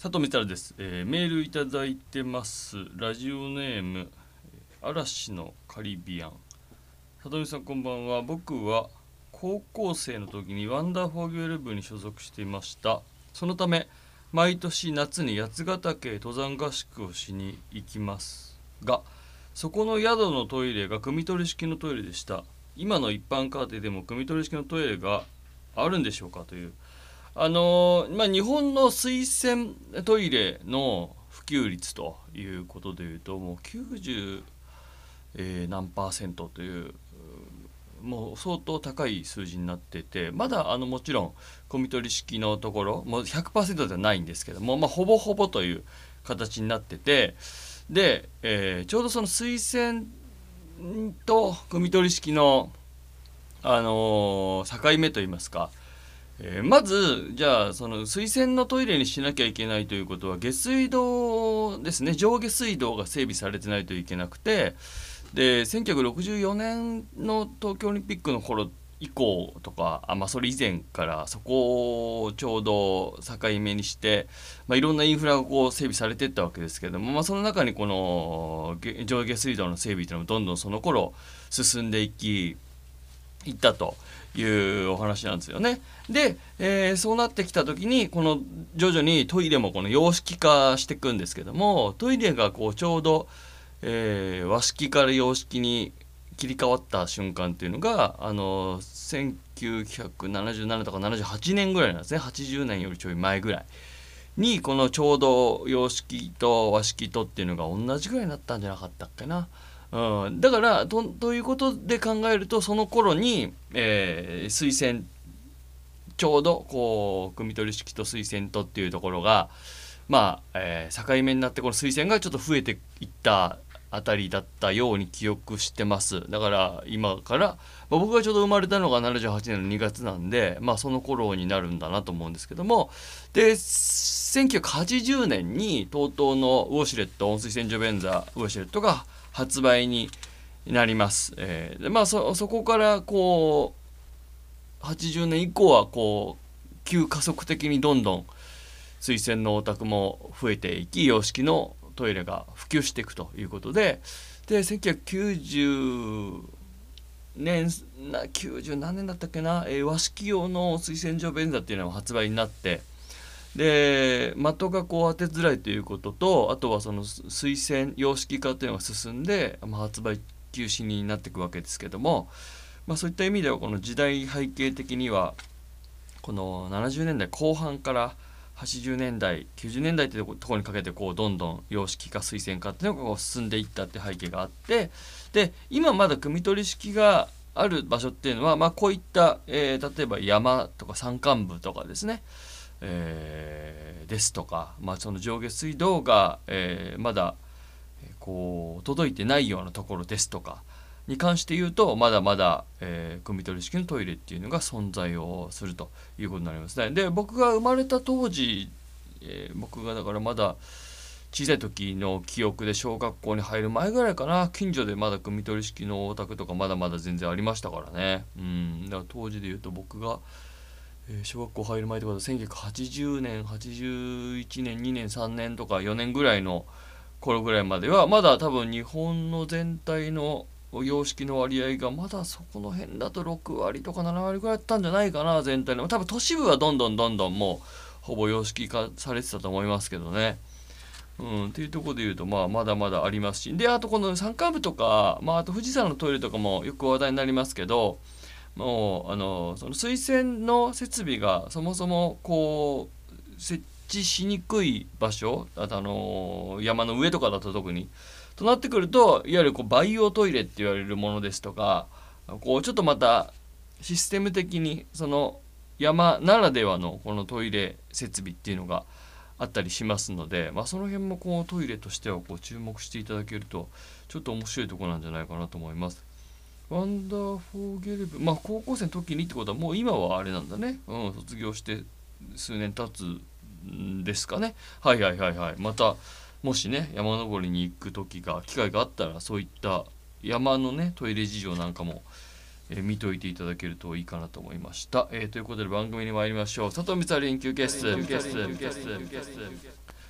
佐藤光です、えー、メールいただいてます。ラジオネーム嵐のカリビアン。佐藤さんこんばんは。僕は高校生の時にワンダーフォーゲル部に所属していました。そのため毎年夏に八ヶ岳登山合宿をしに行きますがそこの宿のトイレが汲み取り式のトイレでした。今の一般家庭でも汲み取り式のトイレがあるんでしょうかというあのまあ、日本の水洗トイレの普及率ということでいうともう90、え、何パーセントというもう相当高い数字になっててまだあのもちろん込み取り式のところもう100%ではないんですけども、まあ、ほぼほぼという形になっててで、えー、ちょうどその水洗と汲み取り式の、あのー、境目といいますかえー、まずじゃあその水洗のトイレにしなきゃいけないということは下水道ですね上下水道が整備されてないといけなくてで1964年の東京オリンピックの頃以降とかあ、まあ、それ以前からそこをちょうど境目にして、まあ、いろんなインフラがこう整備されていったわけですけども、まあ、その中にこの上下水道の整備というのもどんどんその頃進んでいきいったと。いうお話なんですよね。で、えー、そうなってきた時にこの徐々にトイレもこの洋式化していくんですけどもトイレがこうちょうど、えー、和式から洋式に切り替わった瞬間っていうのがあの1977とか78年ぐらいなんですね80年よりちょい前ぐらいにこのちょうど洋式と和式とっていうのが同じぐらいになったんじゃなかったっけな。うん、だからとということで考えるとその頃に、えー、推薦ちょうどこう汲み取り式と推薦とっていうところがまあ、えー、境目になってこの推薦がちょっと増えていったあたりだったように記憶してます。だから今から、まあ、僕がちょうど生まれたのが78年の2月なんでまあその頃になるんだなと思うんですけども。で1980年に TOTO のウォシュレット温水洗浄便座ウォシュレットが発売になります。えー、でまあそこからこう80年以降はこう急加速的にどんどん水洗のお宅も増えていき洋式のトイレが普及していくということでで1990年90何年だったっけな、えー、和式用の水洗浄便座っていうのが発売になってで的がこう当てづらいということとあとはその推薦様式化というのが進んで、まあ、発売休止になっていくわけですけども、まあ、そういった意味ではこの時代背景的にはこの70年代後半から80年代90年代というところにかけてこうどんどん様式化推薦化っていうのが進んでいったって背景があってで今まだ汲み取り式がある場所っていうのは、まあ、こういった、えー、例えば山とか山間部とかですねえー、ですとか、まあ、その上下水道が、えー、まだこう届いてないようなところですとかに関して言うとまだまだ、えー、汲み取り式のトイレっていうのが存在をするということになりますね。で僕が生まれた当時、えー、僕がだからまだ小さい時の記憶で小学校に入る前ぐらいかな近所でまだ汲み取り式のお宅とかまだまだ全然ありましたからね。うんだから当時で言うと僕がえ小学校入る前ってことは1980年81年2年3年とか4年ぐらいの頃ぐらいまではまだ多分日本の全体の様式の割合がまだそこの辺だと6割とか7割ぐらいだったんじゃないかな全体の多分都市部はどんどんどんどんもうほぼ様式化されてたと思いますけどね。うん、っていうとこで言うと、まあ、まだまだありますしであとこの山間部とか、まあ、あと富士山のトイレとかもよく話題になりますけどもうあのその水洗の設備がそもそもこう設置しにくい場所あとあの山の上とかだと特に。となってくるといわゆるこう培養トイレって言われるものですとかこうちょっとまたシステム的にその山ならではのこのトイレ設備っていうのがあったりしますので、まあ、その辺もこうトイレとしてはこう注目していただけるとちょっと面白いとこなんじゃないかなと思います。ワンダーフォーゲルブまあ高校生の時にってことはもう今はあれなんだね、うん、卒業して数年経つんですかね。はいはいはいはい。またもしね山登りに行く時が機会があったらそういった山のねトイレ事情なんかもえー見といていただけるといいかなと思いました、えーということで番組に参りましょう。里見さ連休ゲスト